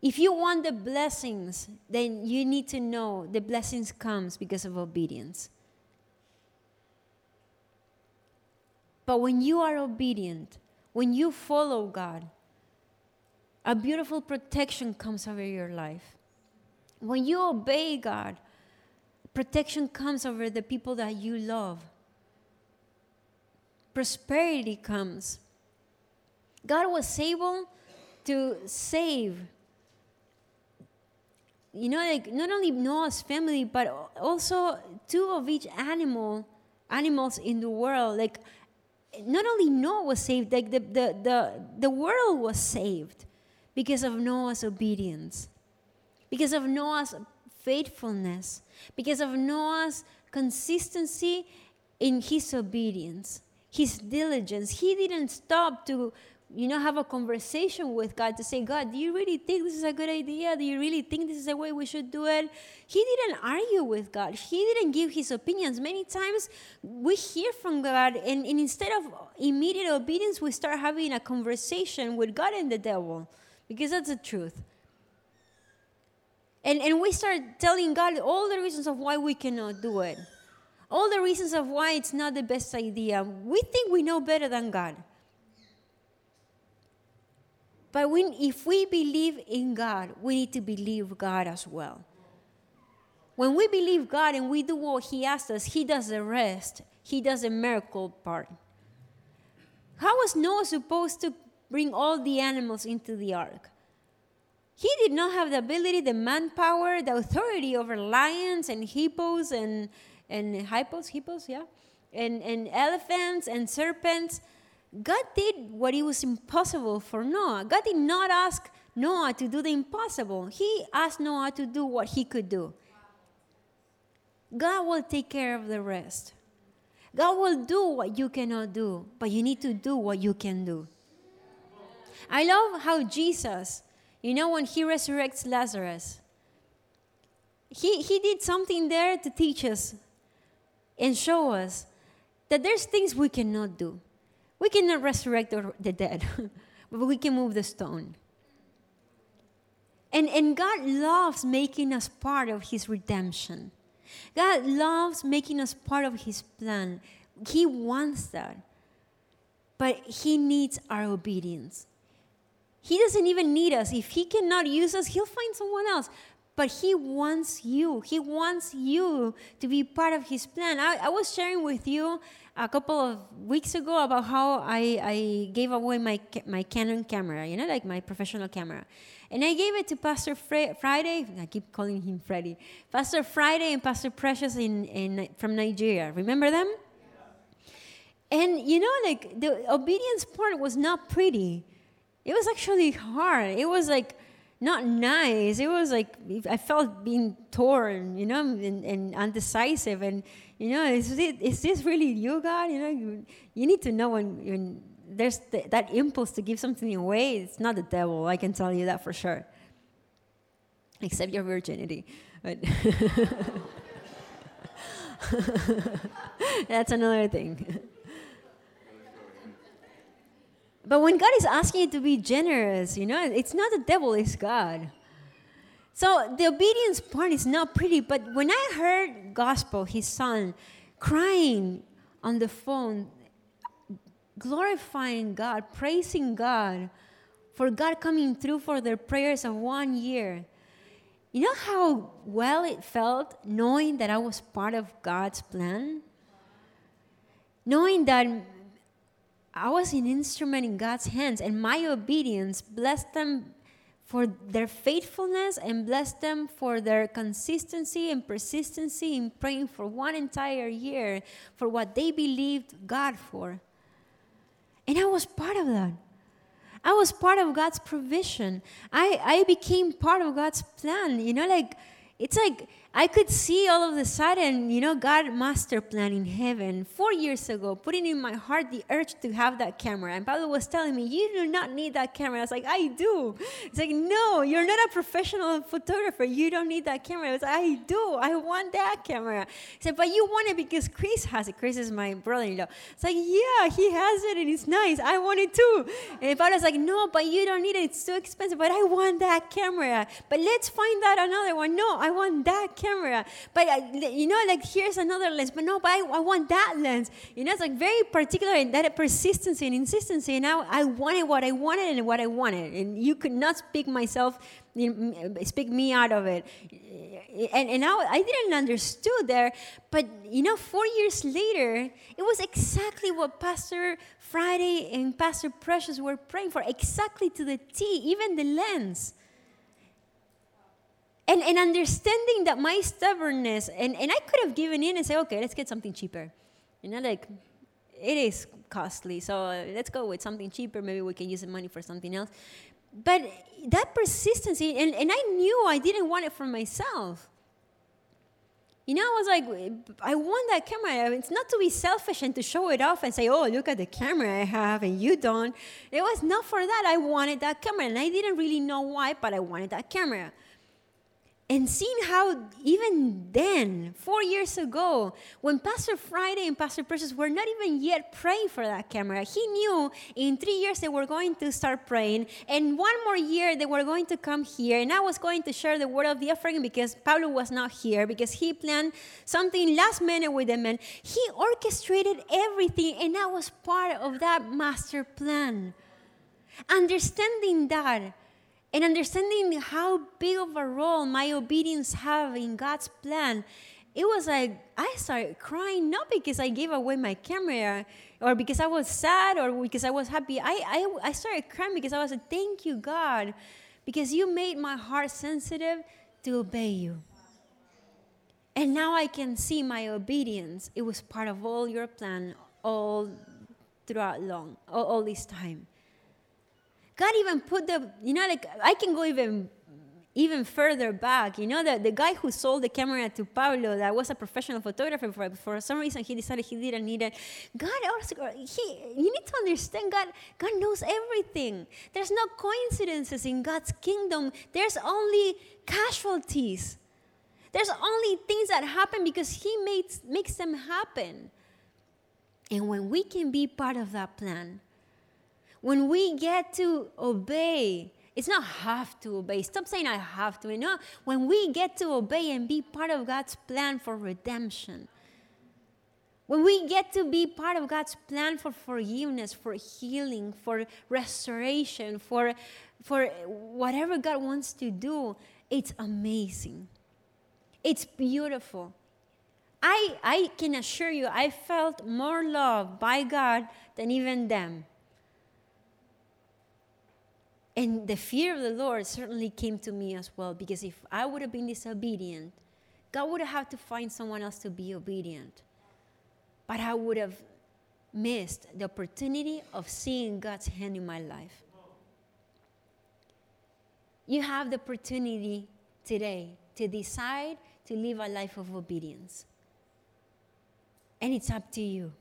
If you want the blessings, then you need to know the blessings comes because of obedience. But when you are obedient, when you follow God, a beautiful protection comes over your life. When you obey God, Protection comes over the people that you love. Prosperity comes. God was able to save, you know, like not only Noah's family, but also two of each animal, animals in the world. Like, not only Noah was saved, like the, the, the, the world was saved because of Noah's obedience, because of Noah's faithfulness, because of Noah's consistency in his obedience, his diligence. He didn't stop to you know, have a conversation with God to say, God, do you really think this is a good idea? Do you really think this is the way we should do it? He didn't argue with God. He didn't give his opinions. Many times we hear from God, and, and instead of immediate obedience, we start having a conversation with God and the devil, because that's the truth. And, and we start telling God all the reasons of why we cannot do it, all the reasons of why it's not the best idea. We think we know better than God. But when, if we believe in God, we need to believe God as well. When we believe God and we do what He asks us, He does the rest. He does the miracle part. How was Noah supposed to bring all the animals into the ark? He did not have the ability, the manpower, the authority over lions and hippos and, and hippos, hippos, yeah, and, and elephants and serpents. God did what it was impossible for Noah. God did not ask Noah to do the impossible. He asked Noah to do what he could do. God will take care of the rest. God will do what you cannot do, but you need to do what you can do. I love how Jesus you know, when he resurrects Lazarus, he, he did something there to teach us and show us that there's things we cannot do. We cannot resurrect the dead, (laughs) but we can move the stone. And, and God loves making us part of His redemption. God loves making us part of His plan. He wants that. But He needs our obedience. He doesn't even need us. If He cannot use us, He'll find someone else. But He wants you. He wants you to be part of His plan. I, I was sharing with you a couple of weeks ago about how I, I gave away my, my Canon camera, you know, like my professional camera. And I gave it to Pastor Fre- Friday. I keep calling him Freddie. Pastor Friday and Pastor Precious in, in, from Nigeria. Remember them? And you know, like the obedience part was not pretty it was actually hard. It was like not nice. It was like I felt being torn, you know, and, and undecisive. And you know, is, it, is this really you, God? You know, you, you need to know when, when there's th- that impulse to give something away. It's not the devil. I can tell you that for sure. Except your virginity. But (laughs) that's another thing. (laughs) But when God is asking you to be generous, you know, it's not the devil, it's God. So the obedience part is not pretty, but when I heard gospel, his son, crying on the phone, glorifying God, praising God for God coming through for their prayers of one year. You know how well it felt knowing that I was part of God's plan? Knowing that I was an instrument in God's hands and my obedience blessed them for their faithfulness and blessed them for their consistency and persistency in praying for one entire year for what they believed God for. And I was part of that. I was part of God's provision. I, I became part of God's plan. You know, like, it's like I could see all of a sudden, you know, God master plan in heaven four years ago, putting in my heart the urge to have that camera. And Pablo was telling me, You do not need that camera. I was like, I do. It's like, No, you're not a professional photographer. You don't need that camera. I was like, I do. I want that camera. He said, But you want it because Chris has it. Chris is my brother in law. It's like, Yeah, he has it and it's nice. I want it too. And Pablo's like, No, but you don't need it. It's too expensive. But I want that camera. But let's find out another one. No, I want that camera. But, uh, you know, like here's another lens. But no, but I, I want that lens. You know, it's like very particular in that persistency and insistency. And I, I wanted what I wanted and what I wanted. And you could not speak myself, you know, speak me out of it. And, and I, I didn't understood there. But, you know, four years later, it was exactly what Pastor Friday and Pastor Precious were praying for, exactly to the T, even the lens and, and understanding that my stubbornness, and, and I could have given in and say, okay, let's get something cheaper. You know, like, it is costly, so let's go with something cheaper. Maybe we can use the money for something else. But that persistency, and, and I knew I didn't want it for myself. You know, I was like, I want that camera. It's not to be selfish and to show it off and say, oh, look at the camera I have and you don't. It was not for that. I wanted that camera. And I didn't really know why, but I wanted that camera and seeing how even then, four years ago, when Pastor Friday and Pastor Precious were not even yet praying for that camera, he knew in three years they were going to start praying, and one more year they were going to come here, and I was going to share the word of the offering because Pablo was not here because he planned something last minute with them, and he orchestrated everything, and I was part of that master plan. Understanding that and understanding how big of a role my obedience have in God's plan, it was like I started crying not because I gave away my camera or because I was sad or because I was happy. I, I, I started crying because I was like, thank you, God, because you made my heart sensitive to obey you. And now I can see my obedience. It was part of all your plan all throughout long, all, all this time. God even put the, you know, like I can go even even further back. You know, the, the guy who sold the camera to Pablo that was a professional photographer, for, for some reason he decided he didn't need it. God also, he, you need to understand God, God knows everything. There's no coincidences in God's kingdom. There's only casualties. There's only things that happen because he makes, makes them happen. And when we can be part of that plan, when we get to obey, it's not have to obey. Stop saying I have to. You know, when we get to obey and be part of God's plan for redemption, when we get to be part of God's plan for forgiveness, for healing, for restoration, for, for whatever God wants to do, it's amazing. It's beautiful. I, I can assure you, I felt more love by God than even them. And the fear of the Lord certainly came to me as well, because if I would have been disobedient, God would have had to find someone else to be obedient. But I would have missed the opportunity of seeing God's hand in my life. You have the opportunity today to decide to live a life of obedience. And it's up to you.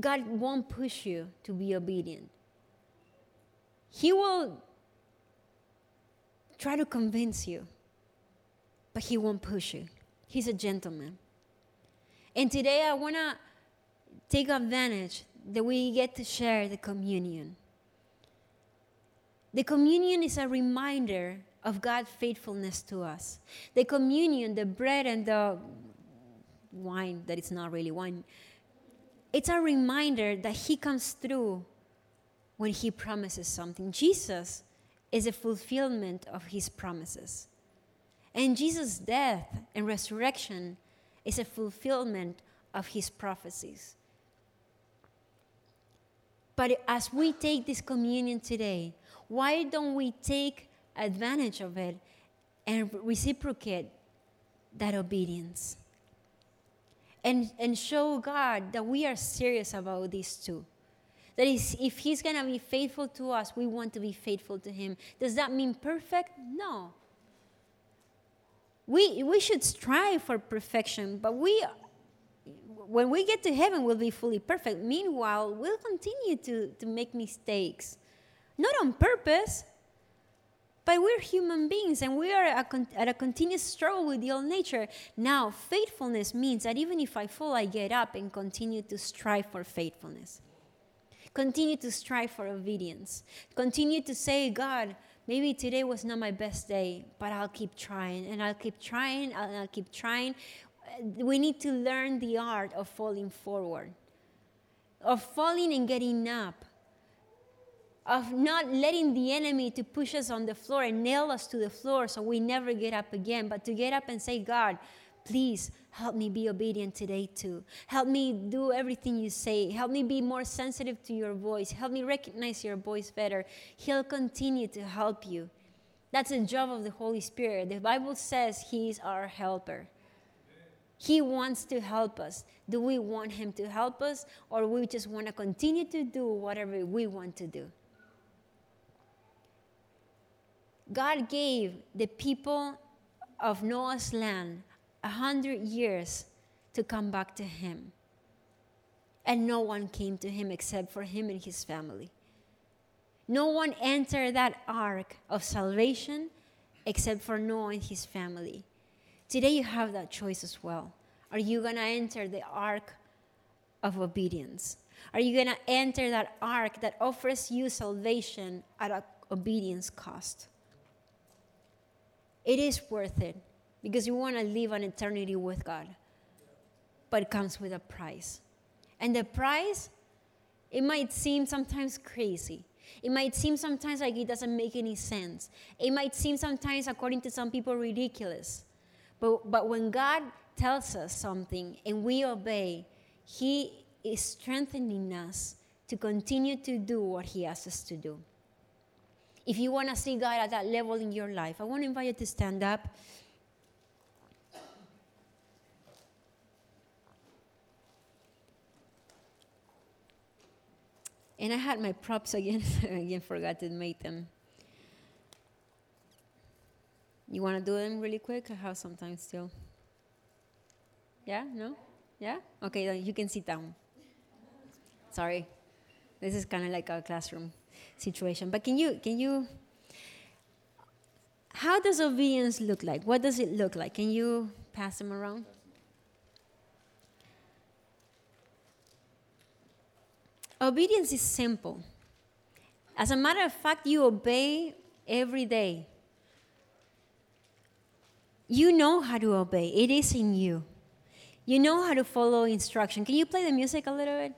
God won't push you to be obedient. He will try to convince you, but he won't push you. He's a gentleman. And today I want to take advantage that we get to share the communion. The communion is a reminder of God's faithfulness to us. The communion, the bread and the wine, that it's not really wine, it's a reminder that He comes through when He promises something. Jesus is a fulfillment of His promises. And Jesus' death and resurrection is a fulfillment of His prophecies. But as we take this communion today, why don't we take advantage of it and reciprocate that obedience? And, and show God that we are serious about this too. That is, if He's going to be faithful to us, we want to be faithful to Him. Does that mean perfect? No. We, we should strive for perfection, but we, when we get to heaven, we'll be fully perfect. Meanwhile, we'll continue to, to make mistakes. Not on purpose, but we're human beings and we are at a continuous struggle with the old nature. Now, faithfulness means that even if I fall, I get up and continue to strive for faithfulness. Continue to strive for obedience. Continue to say, God, maybe today was not my best day, but I'll keep trying and I'll keep trying and I'll keep trying. We need to learn the art of falling forward, of falling and getting up of not letting the enemy to push us on the floor and nail us to the floor so we never get up again, but to get up and say, God, please help me be obedient today too. Help me do everything you say. Help me be more sensitive to your voice. Help me recognize your voice better. He'll continue to help you. That's the job of the Holy Spirit. The Bible says He's our helper. He wants to help us. Do we want Him to help us, or we just want to continue to do whatever we want to do? God gave the people of Noah's land a hundred years to come back to Him. And no one came to Him except for Him and His family. No one entered that ark of salvation except for Noah and his family. Today you have that choice as well. Are you going to enter the ark of obedience? Are you going to enter that ark that offers you salvation at an obedience cost? It is worth it because you want to live an eternity with God. But it comes with a price. And the price, it might seem sometimes crazy. It might seem sometimes like it doesn't make any sense. It might seem sometimes, according to some people, ridiculous. But, but when God tells us something and we obey, He is strengthening us to continue to do what He asks us to do. If you want to see God at that level in your life, I want to invite you to stand up. And I had my props (laughs) again. again, forgot to make them. You want to do them really quick? I have some time still. Yeah? No? Yeah? Okay, then you can sit down. Sorry. This is kind of like a classroom situation. But can you, can you, how does obedience look like? What does it look like? Can you pass them around? Obedience is simple. As a matter of fact, you obey every day. You know how to obey, it is in you. You know how to follow instruction. Can you play the music a little bit?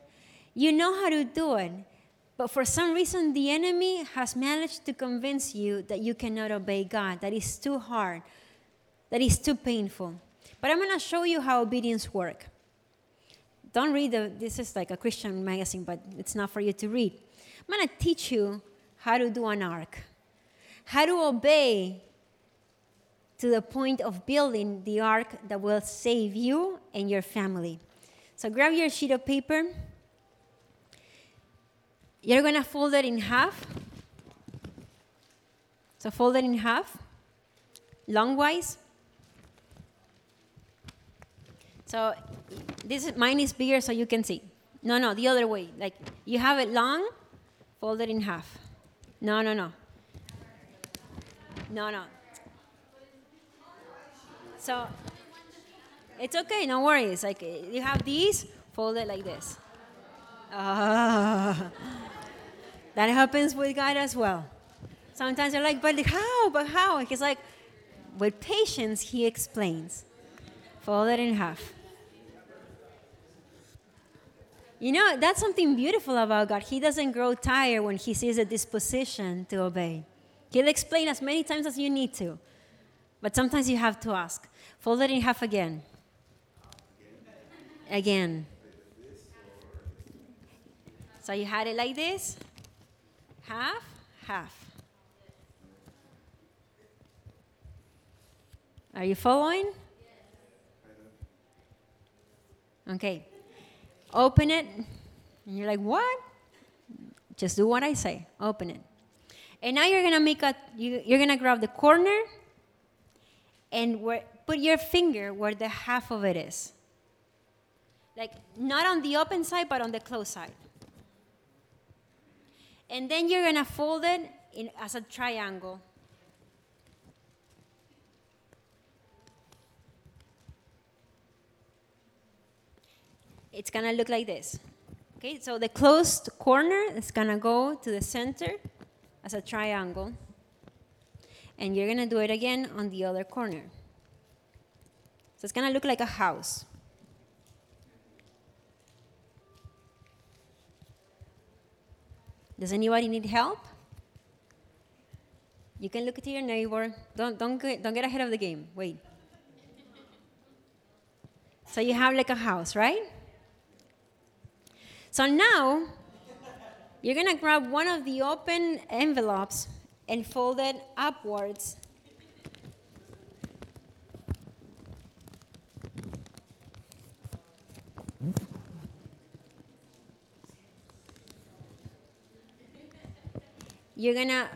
You know how to do it. But for some reason, the enemy has managed to convince you that you cannot obey God, that is too hard, that is too painful. But I'm going to show you how obedience works. Don't read the, this is like a Christian magazine, but it's not for you to read. I'm going to teach you how to do an ark, how to obey to the point of building the ark that will save you and your family. So grab your sheet of paper. You're going to fold it in half. So fold it in half, longwise. So this is, mine is bigger so you can see. No, no, the other way. Like you have it long, fold it in half. No, no, no. No, no. So it's okay, no worries. Like you have these, fold it like this. Ah. (laughs) that happens with God as well. Sometimes you're like, but how? But how? He's like, with patience, he explains. Fold it in half. You know, that's something beautiful about God. He doesn't grow tired when he sees a disposition to obey. He'll explain as many times as you need to. But sometimes you have to ask. Fold it in half again. Again. So you had it like this half, half. Are you following? Okay. Open it. And you're like, what? Just do what I say. Open it. And now you're gonna make a you, you're gonna grab the corner and where, put your finger where the half of it is. Like not on the open side, but on the closed side. And then you're gonna fold it in, as a triangle. It's gonna look like this. Okay, so the closed corner is gonna go to the center as a triangle. And you're gonna do it again on the other corner. So it's gonna look like a house. Does anybody need help? You can look to your neighbor. Don't, don't, get, don't get ahead of the game. Wait. So you have like a house, right? So now you're going to grab one of the open envelopes and fold it upwards. You're going to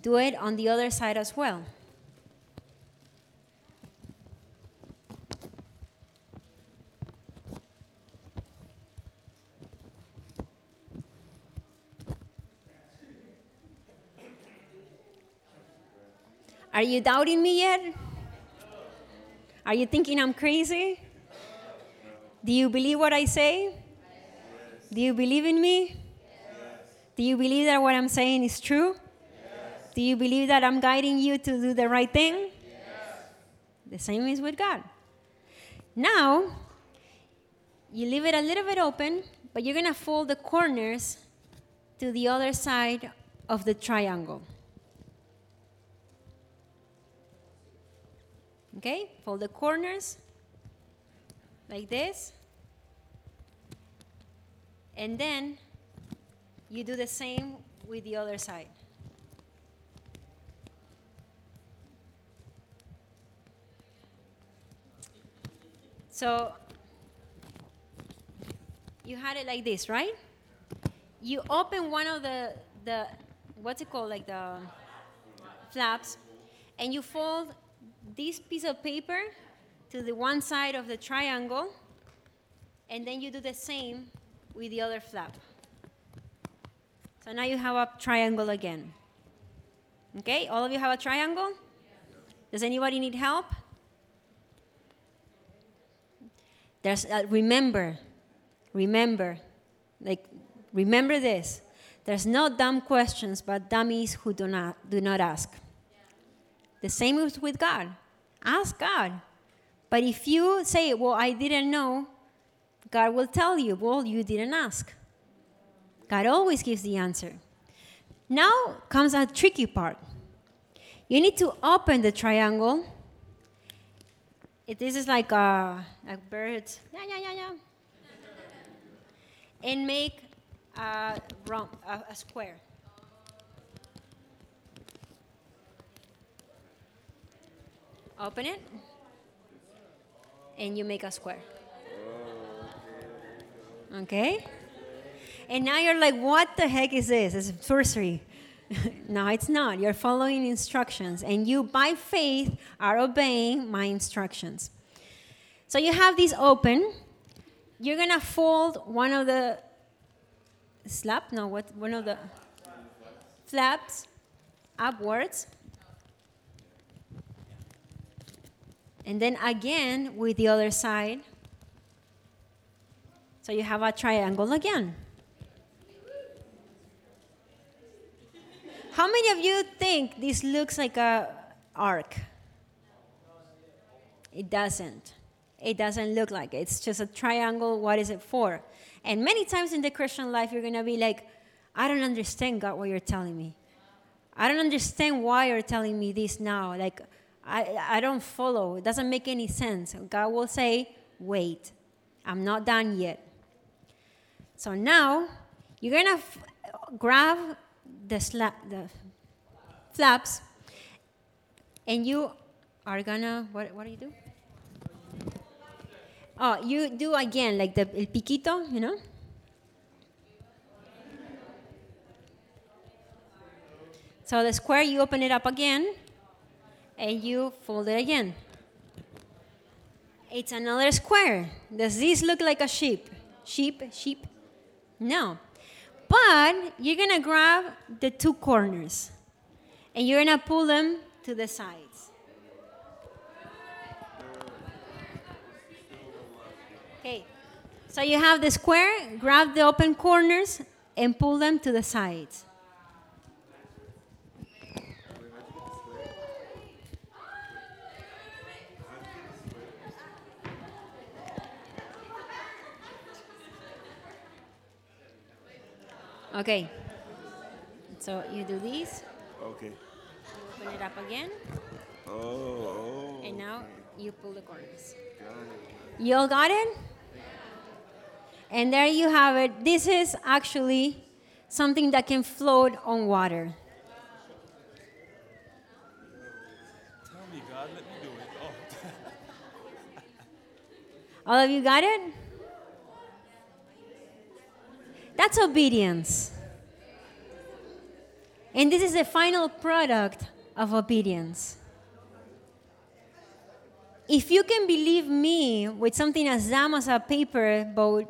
do it on the other side as well. Are you doubting me yet? Are you thinking I'm crazy? Do you believe what I say? Do you believe in me? Do you believe that what I'm saying is true? Do you believe that I'm guiding you to do the right thing? The same is with God. Now, you leave it a little bit open, but you're going to fold the corners to the other side of the triangle. Okay, fold the corners like this. And then you do the same with the other side. So you had it like this, right? You open one of the the what's it called, like the flaps, and you fold this piece of paper to the one side of the triangle, and then you do the same with the other flap. So now you have a triangle again. Okay, all of you have a triangle? Does anybody need help? There's uh, remember, remember, like remember this. There's no dumb questions, but dummies who do not do not ask. The same is with God. Ask God. But if you say, Well, I didn't know, God will tell you, Well, you didn't ask. God always gives the answer. Now comes a tricky part. You need to open the triangle. this is like a, a bird. Yeah, yeah, yeah, yeah. and make a, a, a square. Open it, and you make a square. Okay? And now you're like, what the heck is this? It's sorcery. (laughs) no, it's not. You're following instructions, and you, by faith, are obeying my instructions. So you have these open. You're gonna fold one of the slap. No, what? One of the flaps upwards. And then again with the other side. So you have a triangle again. How many of you think this looks like a ark? It doesn't. It doesn't look like it. It's just a triangle. What is it for? And many times in the Christian life, you're going to be like, I don't understand, God, what you're telling me. I don't understand why you're telling me this now. Like, I, I don't follow. It doesn't make any sense. God will say, Wait, I'm not done yet. So now, you're going to f- grab the, sla- the flaps and you are gonna, what, what do you do? Oh, you do again, like the el piquito, you know? So the square, you open it up again, and you fold it again. It's another square. Does this look like a sheep? Sheep, sheep? No. But you're gonna grab the two corners, and you're gonna pull them to the sides. Okay, so you have the square, grab the open corners, and pull them to the sides. Okay. So you do this, Okay. open it up again, Oh, oh. and now you pull the corners. Got it. You all got it? And there you have it. This is actually something that can float on water. Tell me, God, let me do it. Oh. (laughs) All of you got it? That's obedience. And this is the final product of obedience. If you can believe me with something as dumb as a paper boat,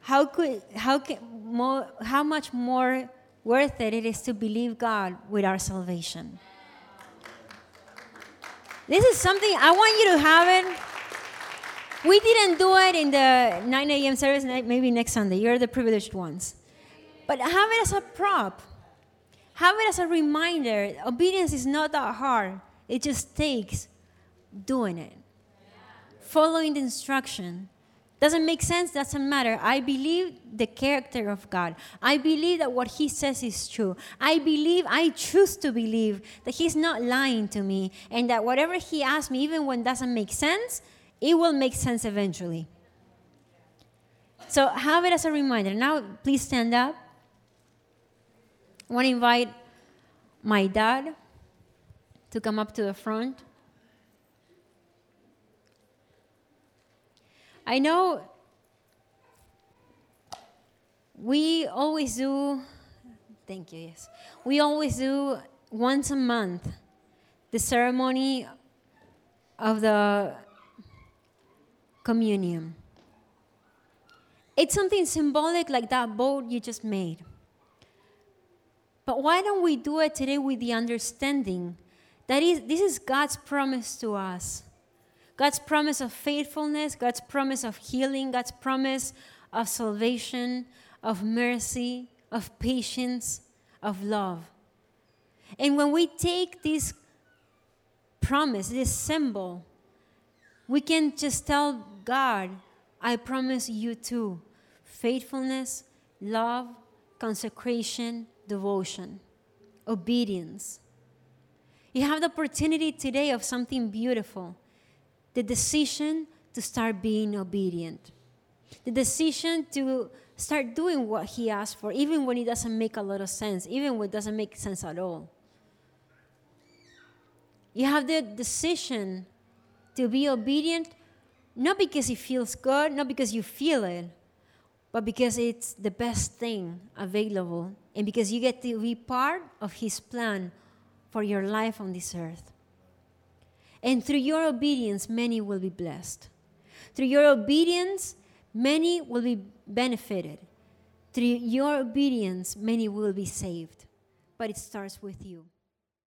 how could how can, more, how much more worth it it is to believe God with our salvation? This is something I want you to have it. We didn't do it in the 9 a.m. service, maybe next Sunday. You're the privileged ones. But have it as a prop. Have it as a reminder. Obedience is not that hard, it just takes doing it, following the instruction. Doesn't make sense, doesn't matter. I believe the character of God. I believe that what He says is true. I believe, I choose to believe that He's not lying to me and that whatever He asks me, even when doesn't make sense, it will make sense eventually. So have it as a reminder. Now, please stand up. I want to invite my dad to come up to the front. I know we always do, thank you, yes. We always do once a month the ceremony of the communion. It's something symbolic like that boat you just made. But why don't we do it today with the understanding that is, this is God's promise to us? God's promise of faithfulness, God's promise of healing, God's promise of salvation, of mercy, of patience, of love. And when we take this promise, this symbol, we can just tell God, I promise you too faithfulness, love, consecration, devotion, obedience. You have the opportunity today of something beautiful the decision to start being obedient, the decision to start doing what He asked for, even when it doesn't make a lot of sense, even when it doesn't make sense at all. You have the decision to be obedient, not because it feels good, not because you feel it, but because it's the best thing available, and because you get to be part of His plan for your life on this earth. And through your obedience, many will be blessed. Through your obedience, many will be benefited. Through your obedience, many will be saved. But it starts with you.